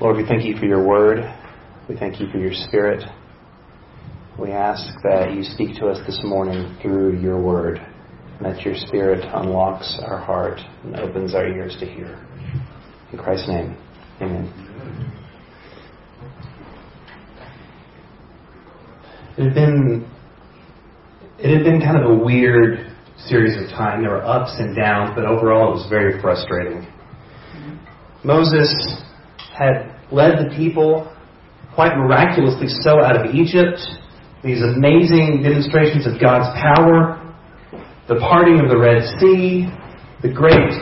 Lord, we thank you for your word. We thank you for your spirit. We ask that you speak to us this morning through your word, and that your spirit unlocks our heart and opens our ears to hear. In Christ's name, amen. It had been it had been kind of a weird series of time. There were ups and downs, but overall it was very frustrating. Mm-hmm. Moses had led the people quite miraculously so out of Egypt. These amazing demonstrations of God's power, the parting of the Red Sea, the great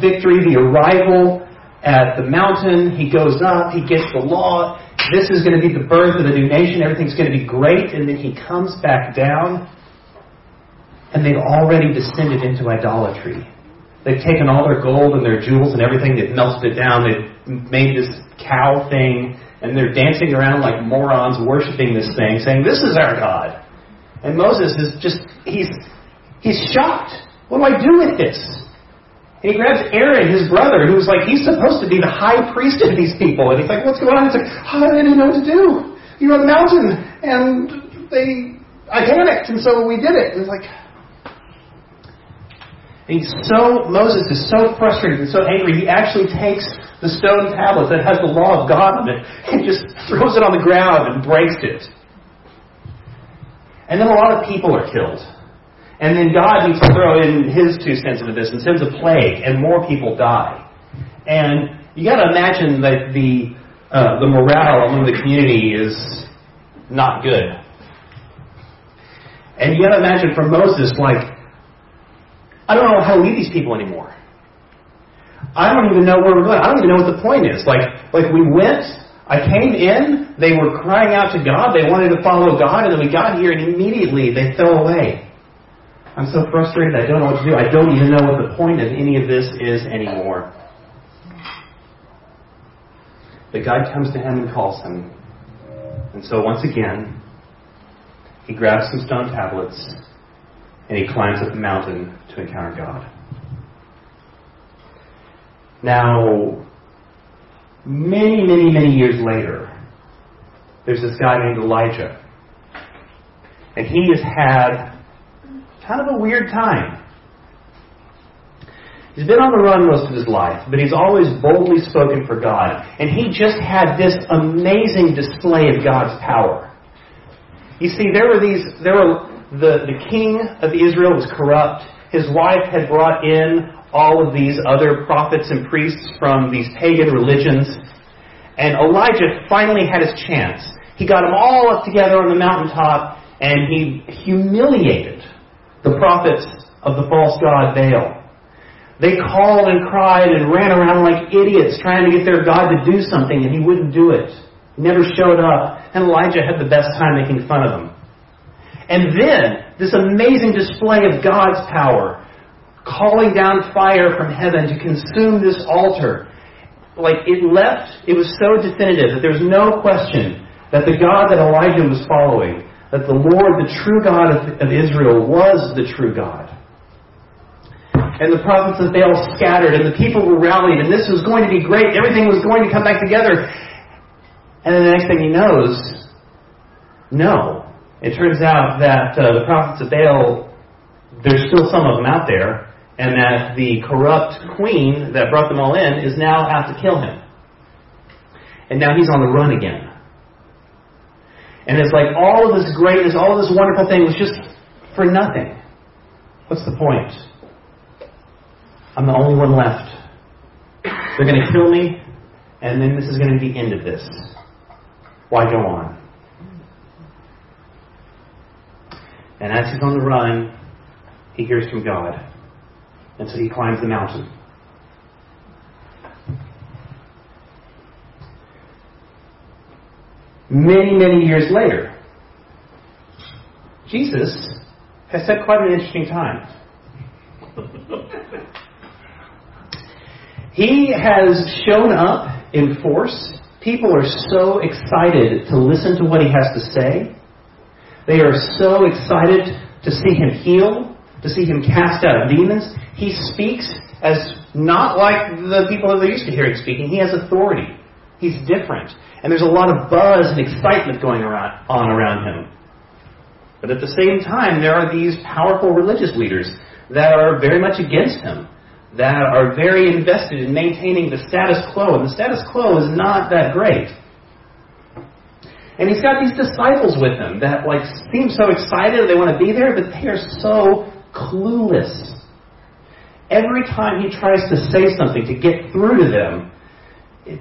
victory, the arrival at the mountain. He goes up, he gets the law. This is going to be the birth of the new nation. Everything's going to be great. And then he comes back down, and they've already descended into idolatry. They've taken all their gold and their jewels and everything, they've melted it down, they've made this cow thing, and they're dancing around like morons worshiping this thing, saying, This is our God. And Moses is just, he's, he's shocked. What do I do with this? And he grabs Aaron, his brother, who's like, he's supposed to be the high priest of these people. And he's like, what's going on? He's like, oh, I didn't know what to do. You're on the mountain. And they, I panicked, and so we did it. And it's like, he's so, Moses is so frustrated and so angry, he actually takes the stone tablet that has the law of God on it and just throws it on the ground and breaks it. And then a lot of people are killed. And then God needs to throw in his two cents into this and sends a plague, and more people die. And you got to imagine that the uh, the morale among the community is not good. And you got to imagine for Moses, like I don't know how to lead these people anymore. I don't even know where we're going. I don't even know what the point is. Like, like we went, I came in, they were crying out to God, they wanted to follow God, and then we got here and immediately they fell away. I'm so frustrated, I don't know what to do. I don't even know what the point of any of this is anymore. But God comes to him and calls him. And so once again, he grabs some stone tablets and he climbs up the mountain to encounter God. Now, many, many, many years later, there's this guy named Elijah. And he has had kind of a weird time. He's been on the run most of his life, but he's always boldly spoken for God. And he just had this amazing display of God's power. You see, there were these, there were the, the king of Israel was corrupt. His wife had brought in all of these other prophets and priests from these pagan religions. And Elijah finally had his chance. He got them all up together on the mountaintop and he humiliated the prophets of the false god Baal. They called and cried and ran around like idiots trying to get their God to do something and he wouldn't do it. He never showed up. And Elijah had the best time making fun of them. And then, this amazing display of God's power, calling down fire from heaven to consume this altar. Like, it left, it was so definitive that there was no question that the God that Elijah was following, that the Lord, the true God of, of Israel, was the true God. And the prophets of Baal scattered, and the people were rallied, and this was going to be great. Everything was going to come back together. And then the next thing he knows, no, it turns out that uh, the prophets of Baal, there's still some of them out there, and that the corrupt queen that brought them all in is now out to kill him. And now he's on the run again. And it's like all of this greatness, all of this wonderful thing was just for nothing. What's the point? I'm the only one left. They're going to kill me, and then this is going to be the end of this. Why go on? And as he's on the run, he hears from God. And so he climbs the mountain. Many, many years later, Jesus has had quite an interesting time. he has shown up in force. People are so excited to listen to what he has to say. They are so excited to see him heal, to see him cast out demons. He speaks as not like the people that they're used to hearing speaking. He has authority. He's different. And there's a lot of buzz and excitement going around, on around him. But at the same time, there are these powerful religious leaders that are very much against him, that are very invested in maintaining the status quo. And the status quo is not that great. And he's got these disciples with him that like seem so excited they want to be there, but they are so clueless. Every time he tries to say something to get through to them, it,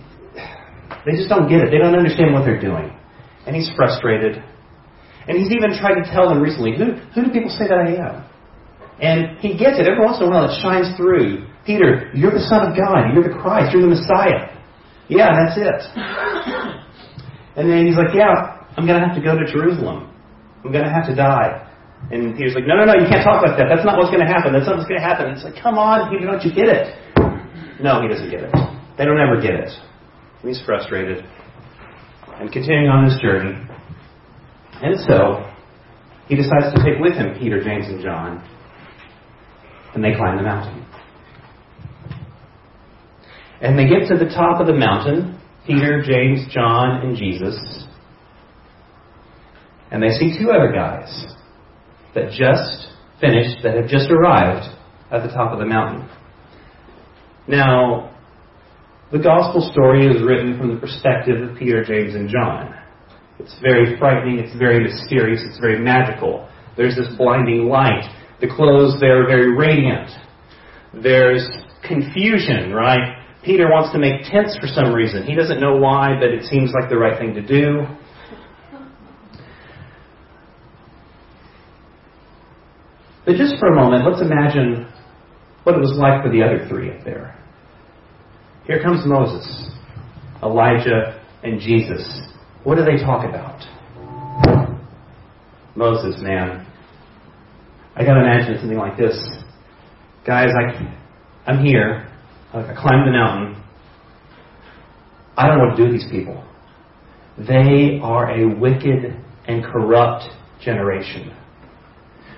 they just don't get it. They don't understand what they're doing. And he's frustrated. And he's even tried to tell them recently, who, who do people say that I am? And he gets it. Every once in a while it shines through. Peter, you're the Son of God. You're the Christ. You're the Messiah. Yeah, that's it. And then he's like, yeah, I'm going to have to go to Jerusalem. I'm going to have to die. And Peter's like, no, no, no, you can't talk like that. That's not what's going to happen. That's not what's going to happen. It's like, come on, Peter, don't you get it? No, he doesn't get it. They don't ever get it. And he's frustrated and continuing on his journey. And so, he decides to take with him Peter, James, and John, and they climb the mountain. And they get to the top of the mountain Peter, James, John, and Jesus. And they see two other guys that just finished, that have just arrived at the top of the mountain. Now, the gospel story is written from the perspective of Peter, James, and John. It's very frightening, it's very mysterious, it's very magical. There's this blinding light. The clothes, they're very radiant. There's confusion, right? Peter wants to make tents for some reason. He doesn't know why, but it seems like the right thing to do. But just for a moment, let's imagine what it was like for the other three up there. Here comes Moses, Elijah, and Jesus. What do they talk about? Moses, man. I gotta imagine something like this. Guys, I, I'm here. I climbed the mountain. I don't what to do these people. They are a wicked and corrupt generation.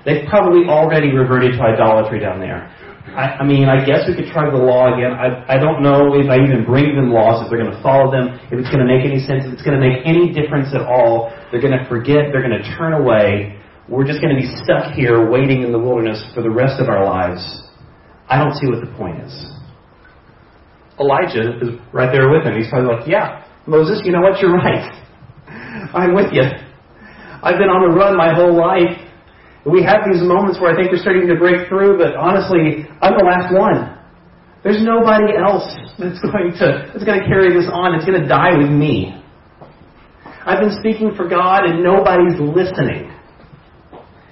They've probably already reverted to idolatry down there. I, I mean, I guess we could try the law again. I, I don't know if I even bring them laws, if they're going to follow them, if it's going to make any sense, if it's going to make any difference at all. They're going to forget, they're going to turn away. We're just going to be stuck here waiting in the wilderness for the rest of our lives. I don't see what the point is. Elijah is right there with him. He's probably like, Yeah, Moses, you know what? You're right. I'm with you. I've been on the run my whole life. We have these moments where I think we're starting to break through, but honestly, I'm the last one. There's nobody else that's going to that's going to carry this on. It's going to die with me. I've been speaking for God and nobody's listening.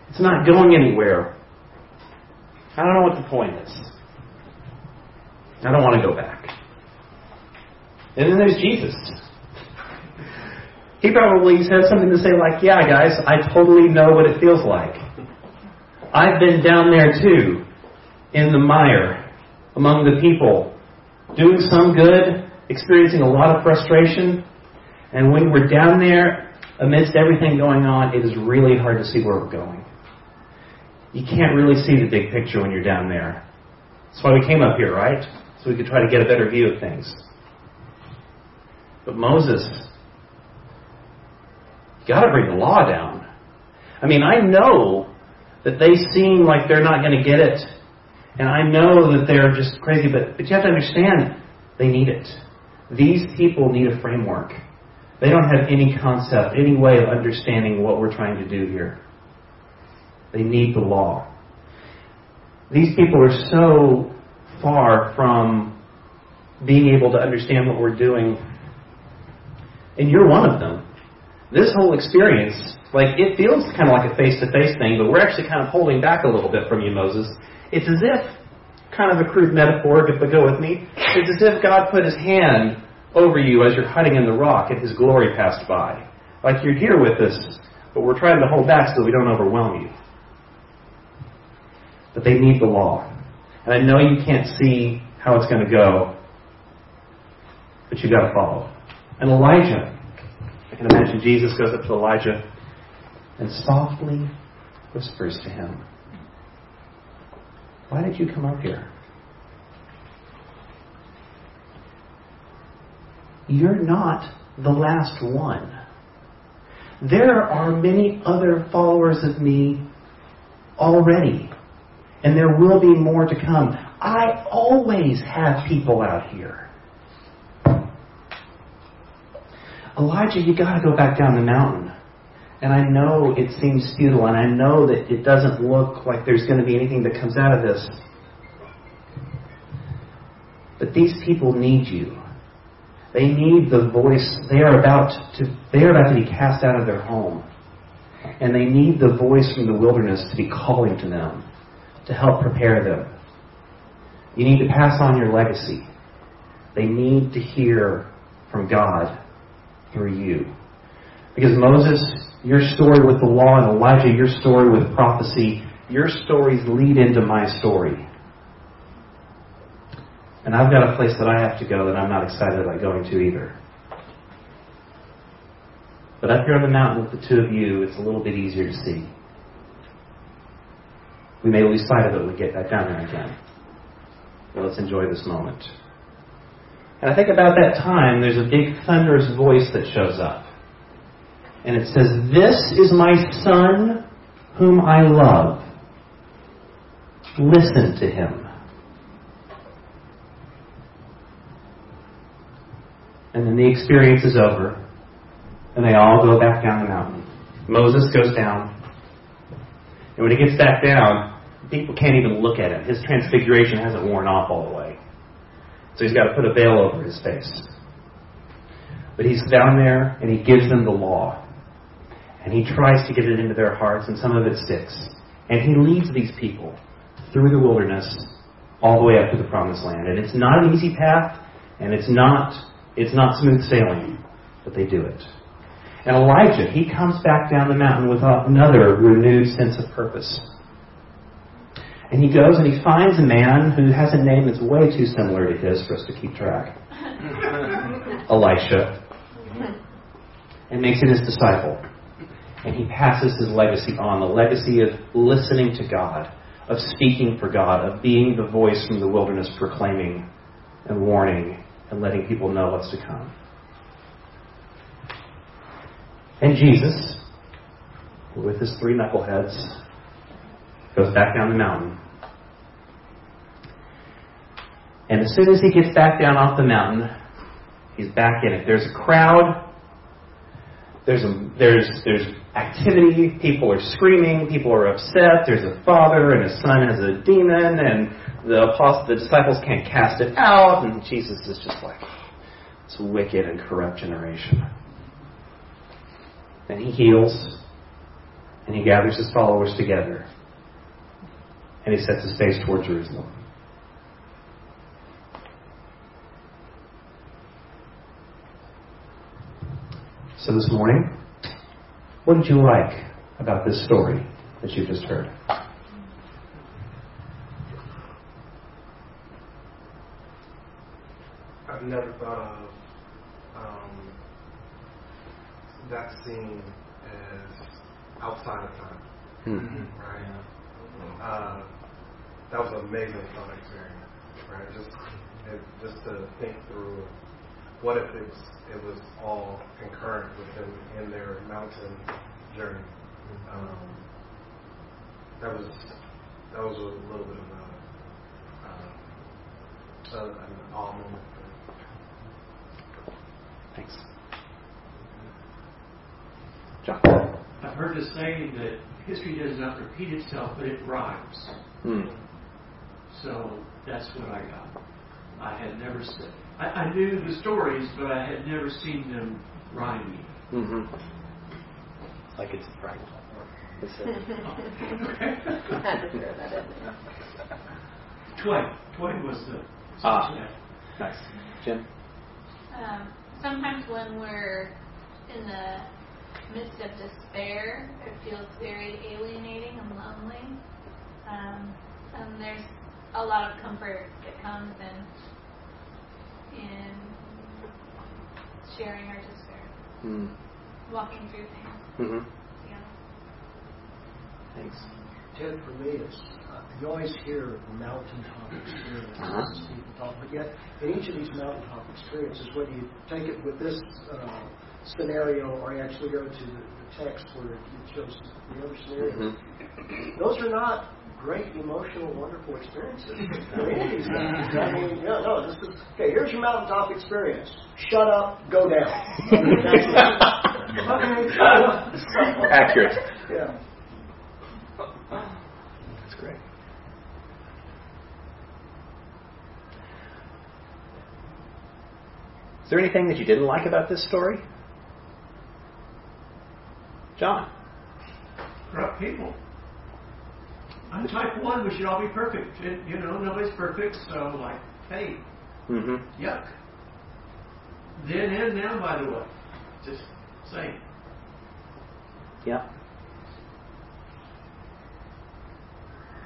It's not going anywhere. I don't know what the point is. I don't want to go back. And then there's Jesus. He probably has something to say like, yeah, guys, I totally know what it feels like. I've been down there too, in the mire, among the people, doing some good, experiencing a lot of frustration. And when we're down there, amidst everything going on, it is really hard to see where we're going. You can't really see the big picture when you're down there. That's why we came up here, right? So we could try to get a better view of things. But Moses, you got to bring the law down. I mean, I know that they seem like they're not going to get it. And I know that they're just crazy, but, but you have to understand they need it. These people need a framework. They don't have any concept, any way of understanding what we're trying to do here. They need the law. These people are so far from being able to understand what we're doing. And you're one of them. This whole experience like, it feels kind of like a face to face thing, but we're actually kind of holding back a little bit from you, Moses. It's as if, kind of a crude metaphor, but go with me, it's as if God put his hand over you as you're hiding in the rock and his glory passed by. Like you're here with us, but we're trying to hold back so we don't overwhelm you. But they need the law. And I know you can't see how it's going to go, but you got to follow. And Elijah, I can imagine Jesus goes up to Elijah and softly whispers to him, Why did you come up here? you're not the last one. There are many other followers of me already, and there will be more to come. I always have people out here. Elijah, you got to go back down the mountain. And I know it seems futile, and I know that it doesn't look like there's going to be anything that comes out of this. But these people need you. They need the voice. They are about to they are about to be cast out of their home. And they need the voice from the wilderness to be calling to them, to help prepare them. You need to pass on your legacy. They need to hear from God through you. Because Moses, your story with the law, and Elijah, your story with prophecy, your stories lead into my story. And I've got a place that I have to go that I'm not excited about going to either. But up here on the mountain with the two of you, it's a little bit easier to see. We may lose sight of it when we get back down there again. But let's enjoy this moment. And I think about that time, there's a big thunderous voice that shows up. And it says, This is my son whom I love. Listen to him. And then the experience is over. And they all go back down the mountain. Moses goes down. And when he gets back down, people can't even look at him. His transfiguration hasn't worn off all the way. So he's got to put a veil over his face. But he's down there and he gives them the law. And he tries to get it into their hearts, and some of it sticks. And he leads these people through the wilderness all the way up to the promised land. And it's not an easy path, and it's not it's not smooth sailing, but they do it. And Elijah, he comes back down the mountain with another renewed sense of purpose. And he goes and he finds a man who has a name that's way too similar to his for us to keep track. Elisha. And makes him his disciple. And he passes his legacy on the legacy of listening to God, of speaking for God, of being the voice from the wilderness proclaiming and warning and letting people know what's to come. And Jesus, with his three knuckleheads, goes back down the mountain. And as soon as he gets back down off the mountain, he's back in it. There's a crowd. There's a, there's there's activity. People are screaming. People are upset. There's a father and his son has a demon, and the apostle, the disciples can't cast it out, and Jesus is just like, this wicked and corrupt generation. And he heals, and he gathers his followers together, and he sets his face toward Jerusalem. So this morning, what did you like about this story that you just heard? I've never thought of um, that scene as outside of time. Mm-hmm. Right? Uh, that was an amazing fun experience. Right? Just it, just to think through what if it was, it was all concurrent with them in their mountain journey. Um, that was that was a little bit of a, uh, an awe moment Thanks. John. I've heard the saying that history does not repeat itself, but it rhymes. Hmm. So that's what I got. I had never seen. I, I knew the stories, but I had never seen them rhyming. Mm-hmm. Like it's a Frank. Had to throw that in there. Twain. Twain was the. Ah. Nice. Jim? Um, sometimes when we're in the midst of despair, it feels very alienating and lonely. Um, and there's a lot of comfort that comes in in sharing our despair, Mm. walking through things Mm-hmm. together. Thanks. Ted, for me, it's uh, you always hear mountaintop experiences Uh-huh. people talk, but yet in each of these mountaintop experiences, whether you take it with this uh, scenario or you actually go to the, the text where it shows the other scenario, Mm-hmm. those are not great, emotional, wonderful experiences. for any of these guys. I mean, yeah, no, this is okay. Here's your mountaintop experience. Shut up, go down. I mean, that's- okay. Accurate. Yeah. That's great. Is there anything that you didn't like about this story? John. corrupt people. I'm type one. We should all be perfect. And, you know, nobody's perfect. So, like, hey, Mm-hmm. yuck. Then and now, by the way, just saying. Yeah.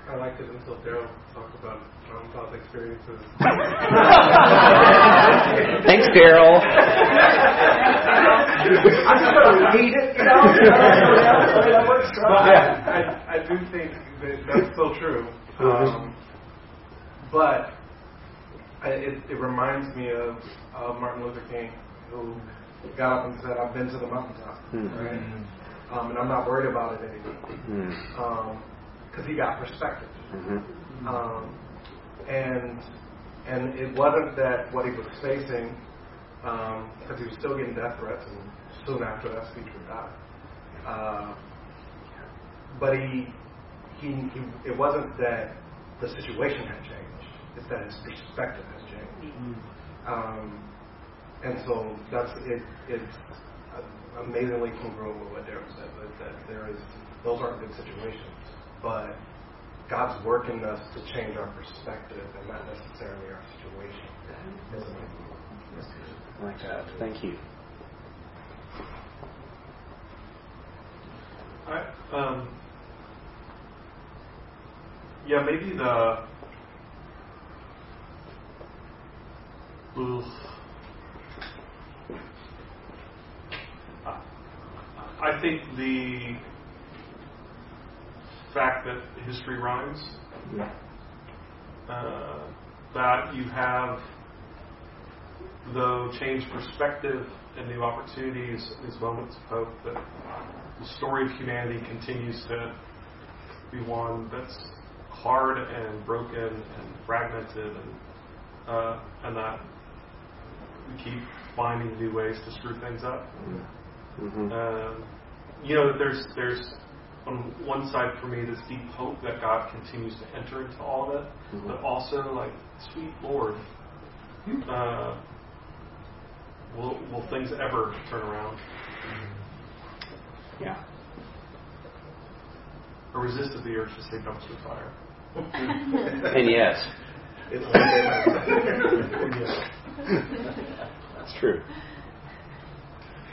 I liked it until Daryl talked about mountaintop experiences. Thanks, Daryl. I'm just going to read it, you know. That works, right? Yeah, I, I do think that that's still true. Um, but I, it, it reminds me of uh, Martin Luther King, who got up and said, "I've been to the mountaintop, Hmm. right? Um, and I'm not worried about it anymore." Because he got perspective. Mm-hmm. Um, and and it wasn't that what he was facing, because he was still getting death threats, and soon after that speech would die. Uh, but he, he, he, it wasn't that the situation had changed; it's that his perspective has changed. Um, and so that's it. It's amazingly congruent with what Darren said. That, that there is those aren't good situations, but God's working us to change our perspective and not necessarily our situation. I like that. Thank you. I, um, yeah, maybe the. Ugh. I- think the fact that history rhymes, uh, that you have though change perspective and new opportunities, these moments of hope, that the story of humanity continues to be one that's hard and broken and fragmented, and uh, and that we keep finding new ways to screw things up. Mm-hmm. Um, you know, there's there's on one side for me this deep hope that God continues to enter into all of it, Mhm. but also like, sweet Lord, uh, will will things ever turn around? Yeah. I resisted the urge to say dumpster fire. And yes, It's one day that's true.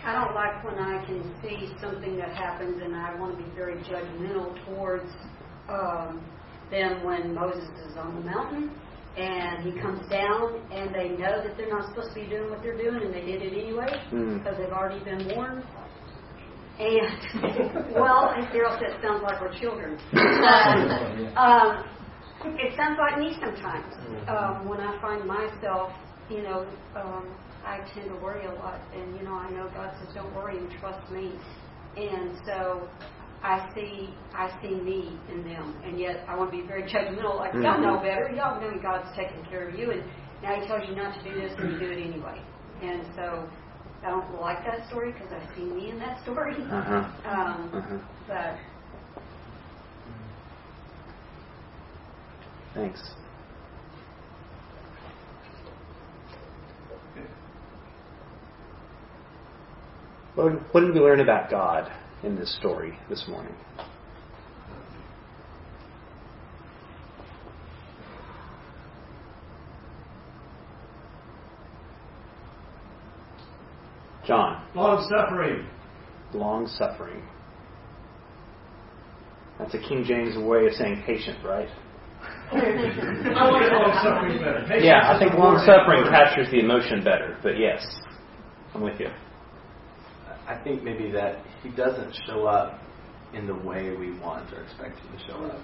I don't like when I can see something that happens and I want to be very judgmental towards um, them when Moses is on the mountain and he comes down and they know that they're not supposed to be doing what they're doing and they did it anyway Mm. because they've already been warned. And, well, as Daryl said, it sounds like we're children. um, it sounds like me sometimes. Um, when I find myself, you know, um, I tend to worry a lot, and you know, I know God says, "Don't worry and trust me." And so, I see, I see me in them, and yet I want to be very judgmental. Like y'all know better. Y'all know God's taking care of you, and now He tells you not to do this, and you do it anyway. And so, I don't like that story because I see me in that story. Uh-huh. Um, Uh-huh. but Thanks. What, what did we learn about God in this story this morning? John, Long suffering. long suffering. That's a King James way of saying patient, right? I like long suffering better. Patience Yeah, I think long suffering captures the emotion better, but yes, I'm with you. I think maybe that he doesn't show up in the way we want or expect Him to show up.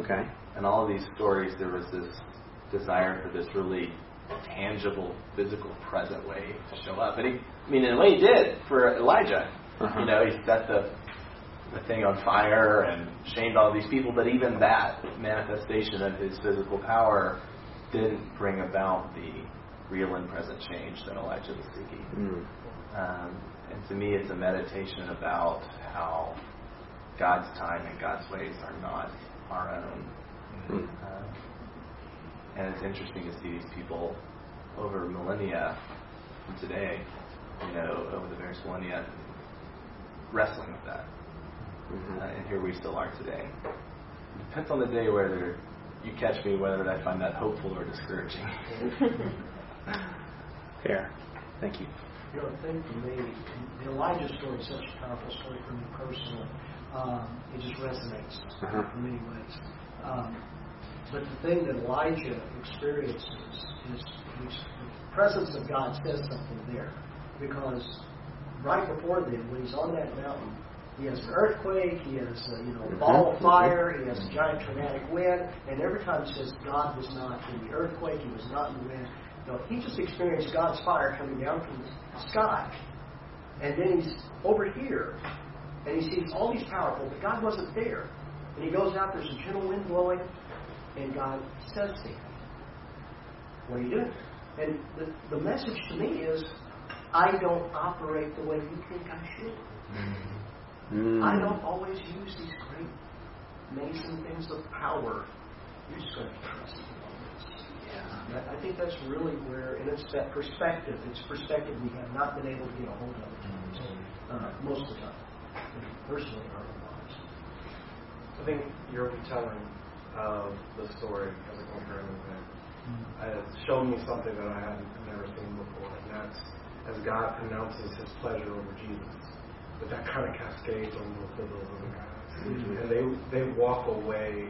Okay? And all of these stories, there was this desire for this really tangible, physical, present way to show up. And he, I mean, in a way, he did for Elijah. Uh-huh. You know, he set the the thing on fire and shamed all these people, but even that manifestation of his physical power didn't bring about the real and present change that Elijah was seeking. Mm. Um, and to me, it's a meditation about how God's time and God's ways are not our own. Mm. Uh, and it's interesting to see these people over millennia from today, you know, over the various millennia, wrestling with that. Mm-hmm. Uh, and here we still are today. It depends on the day whether you catch me, whether I find that hopeful or discouraging. Fair. Thank you. You know, the thing for me, the Elijah story is such a powerful story for me personally. Um, it just resonates uh-huh. in many ways. Um, but the thing that Elijah experiences is the presence of God says something there. Because right before then, when he's on that mountain, he has an earthquake, he has a, you know, ball of fire, he has a giant tornadic wind, and every time he says God was not in the earthquake, he was not in the wind, no, he just experienced God's fire coming down from the sky. And then he's over here, and he sees all these powerful, but God wasn't there. And he goes out, there's a gentle wind blowing, and God says to him, What are you doing? And the, the message to me is, I don't operate the way you think I should. Mm. I don't always use these great, amazing things of power. You're just going to trust me this. I think that's really where, and it's that perspective. It's perspective we have not been able to get a hold of uh, most of the time, personally in our own lives. I think you're telling um, the story as a comparing event mm-hmm. has shown me something that I had never seen before, and that's as God announces His pleasure over Jesus but that kind of cascades on the those other guys. Mm-hmm. And they they walk away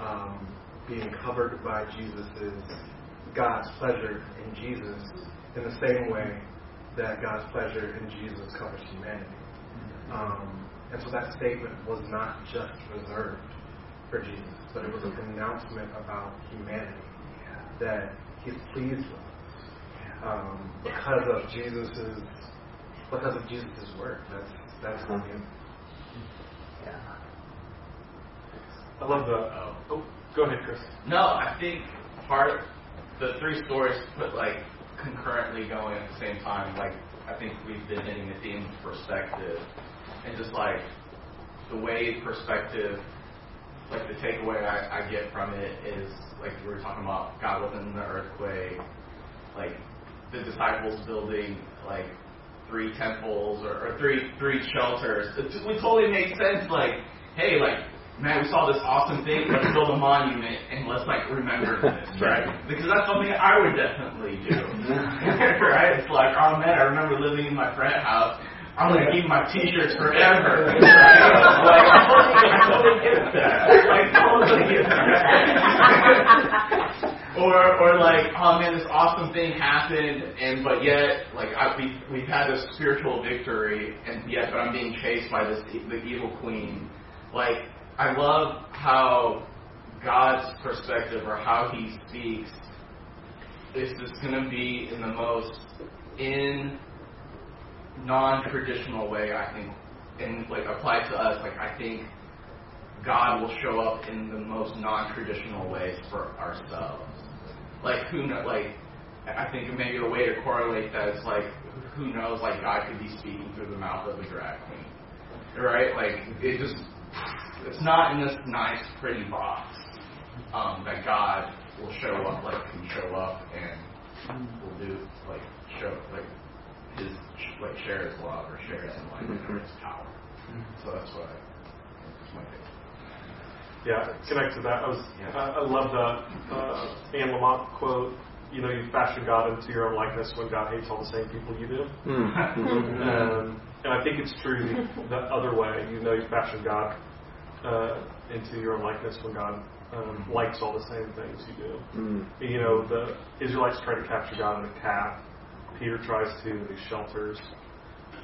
um, being covered by Jesus's God's pleasure in Jesus in the same way that God's pleasure in Jesus covers humanity. Mm-hmm. Um, and so that statement was not just reserved for Jesus, but it was a pronouncement about humanity that He's pleased with um, because of Jesus's because of Jesus' work. That's that's from him. Yeah. I love the. Oh, oh, go ahead, Chris. No, I think part of the three stories put like concurrently going at the same time. Like I think we've been hitting the theme of perspective, and just like the way perspective, like the takeaway I, I get from it is like we were talking about God wasn't in the earthquake, like the disciples building like three temples or, or three three shelters. It would totally make sense. Like, hey, like, man, we saw this awesome thing. Let's build a monument and let's like remember this, right? Because that's something I would definitely do, right? It's like, oh man, I remember living in my friend house. I'm gonna keep my T-shirts forever. Like, I totally get that. I totally get that. or or like, oh man, this awesome thing happened, and but yet, like, I, we we've had this spiritual victory, and yet, but I'm being chased by this the evil queen. Like, I love how God's perspective or how He speaks is just going to be in the most in non-traditional way. I think, and like applied to us, like I think God will show up in the most non-traditional ways for ourselves like who know, like I think maybe a way to correlate that is like who knows, like God could be speaking through the mouth of a drag queen, right? Like it just it's not in this nice, pretty box um, that God will show up, like can show up and will do like show like his like share his love or share his enlightenment or his power. So that's what I, that's my take. Yeah, connect to that. I was yeah. I, I love the uh, Anne Lamott quote. You know, you fashion God into your own likeness when God hates all the same people you do. Mm-hmm. um, and I think it's true the other way. You know, you fashion God uh, into your own likeness when God um, likes all the same things you do. Mm. You know, the Israelites try to capture God in a calf. Peter tries to in these shelters.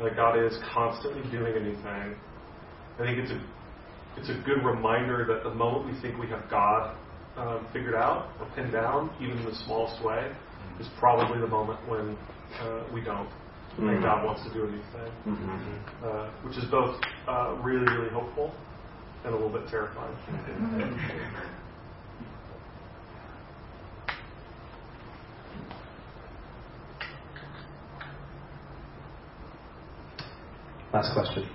Like God is constantly doing a new thing. I think it's a it's a good reminder that the moment we think we have God uh, figured out or pinned down, even in the smallest way, is probably the moment when uh, we don't. Mm-hmm. And God wants to do a new thing, mm-hmm. uh, which is both uh, really, really hopeful and a little bit terrifying. Last question.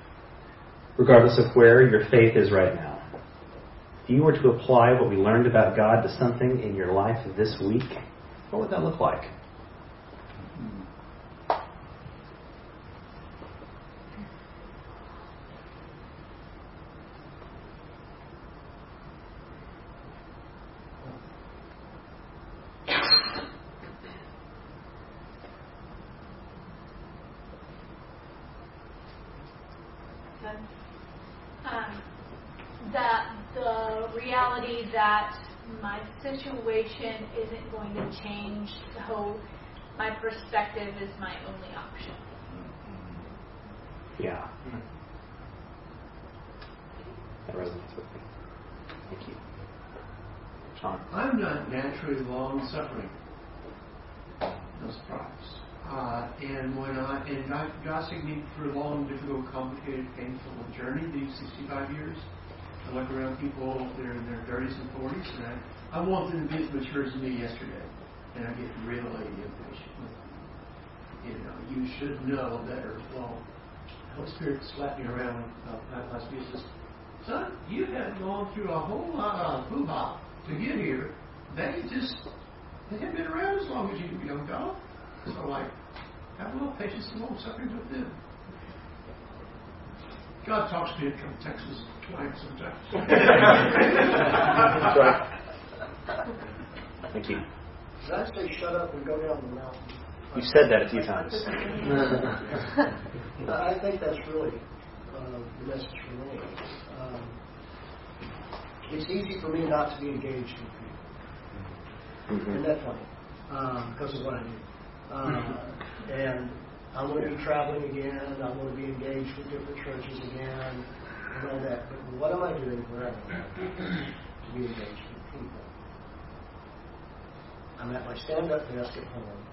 Regardless of where your faith is right now, if you were to apply what we learned about God to something in your life this week, what would that look like? situation isn't going to change, so my perspective is my only option. Yeah. That resonates with me. Thank you. Sean? I'm not naturally long suffering. No surprise. Uh, and when I and God, God took me through a long, difficult, complicated, painful journey these 65 years. I look around people that are in their 30s and 40s, and I I want them to be as mature as me yesterday, and I get really impatient with them. You know, you should know better. Well, the Holy Spirit slapped me around uh, last week and says, Son, you have gone through a whole lot of hoo ha to get here. They just they haven't been around as long as you, young dog. So, like, have a little patience and long suffering with them. God talks to me from Texas twice sometimes. That's right. Thank you. Did I say shut up and go down the mountain? You've said that a few times. I think that's really uh, the message for me. Um, it's easy for me not to be engaged with people. Mm-hmm. Isn't that funny? Um, because of what I do. Uh, and I want to be traveling again. I want to be engaged with different churches again and all that. But what am I doing where I'm to be engaged with people? I'm at my stand-up desk at home,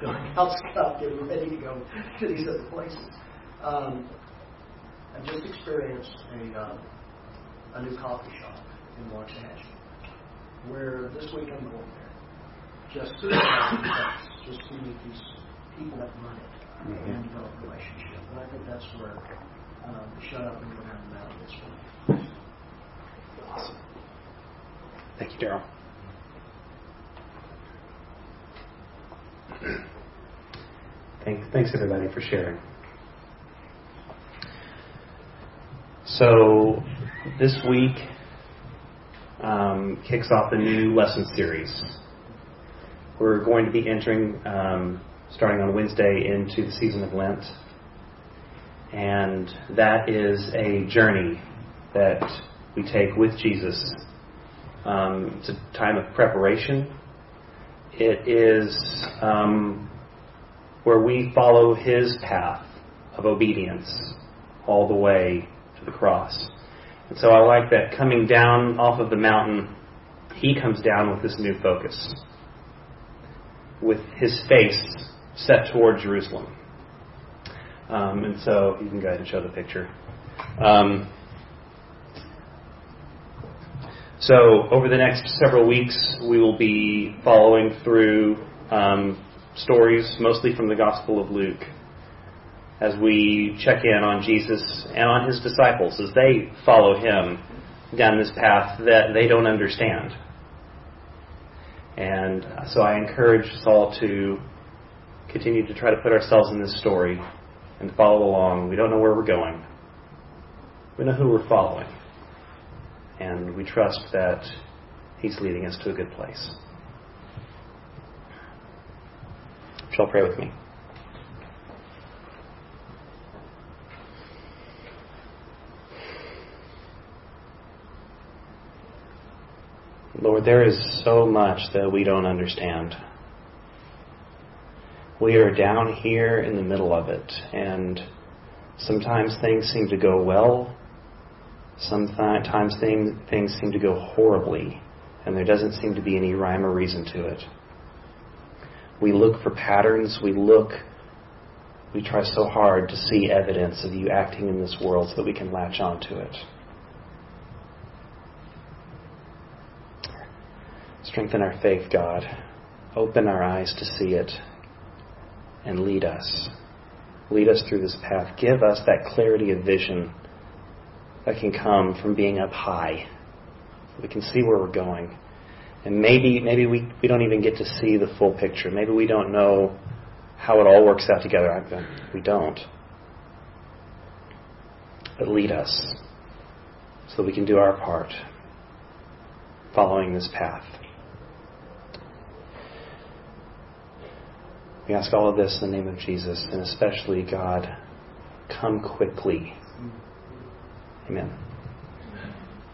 going out scout, getting ready to go to these other places. Um, I just experienced a um, a new coffee shop in Waxahachie, where this week I'm going there, just to just to meet these people that run it mm-hmm. and develop a relationship. And I think that's where um, shut up and go down the mountain is Awesome. Thank you, Daryl. Thanks, thanks everybody for sharing. So this week um, kicks off the new lesson series. We're going to be entering, um, starting on Wednesday, into the season of Lent, and that is a journey that we take with Jesus. Um, it's a time of preparation it is um, where we follow his path of obedience all the way to the cross. And so I like that coming down off of the mountain, he comes down with this new focus, with his face set toward Jerusalem. Um, and so you can go ahead and show the picture. Um, so, over the next several weeks, we will be following through um, stories, mostly from the Gospel of Luke, as we check in on Jesus and on his disciples as they follow him down this path that they don't understand. And so I encourage us all to continue to try to put ourselves in this story and follow along. We don't know where we're going. We know who we're following and we trust that He's leading us to a good place. Shall pray with me. Lord, there is so much that we don't understand. We are down here in the middle of it, and sometimes things seem to go well, Sometimes things, things seem to go horribly, and there doesn't seem to be any rhyme or reason to it. We look for patterns, we look, we try so hard to see evidence of you acting in this world so that we can latch onto it. Strengthen our faith, God. Open our eyes to see it and lead us. Lead us through this path. Give us that clarity of vision that can come from being up high. We can see where we're going. And maybe maybe we, we don't even get to see the full picture. Maybe we don't know how it all works out together. We don't. But lead us so that we can do our part following this path. We ask all of this in the name of Jesus, and especially, God, come quickly. Amen.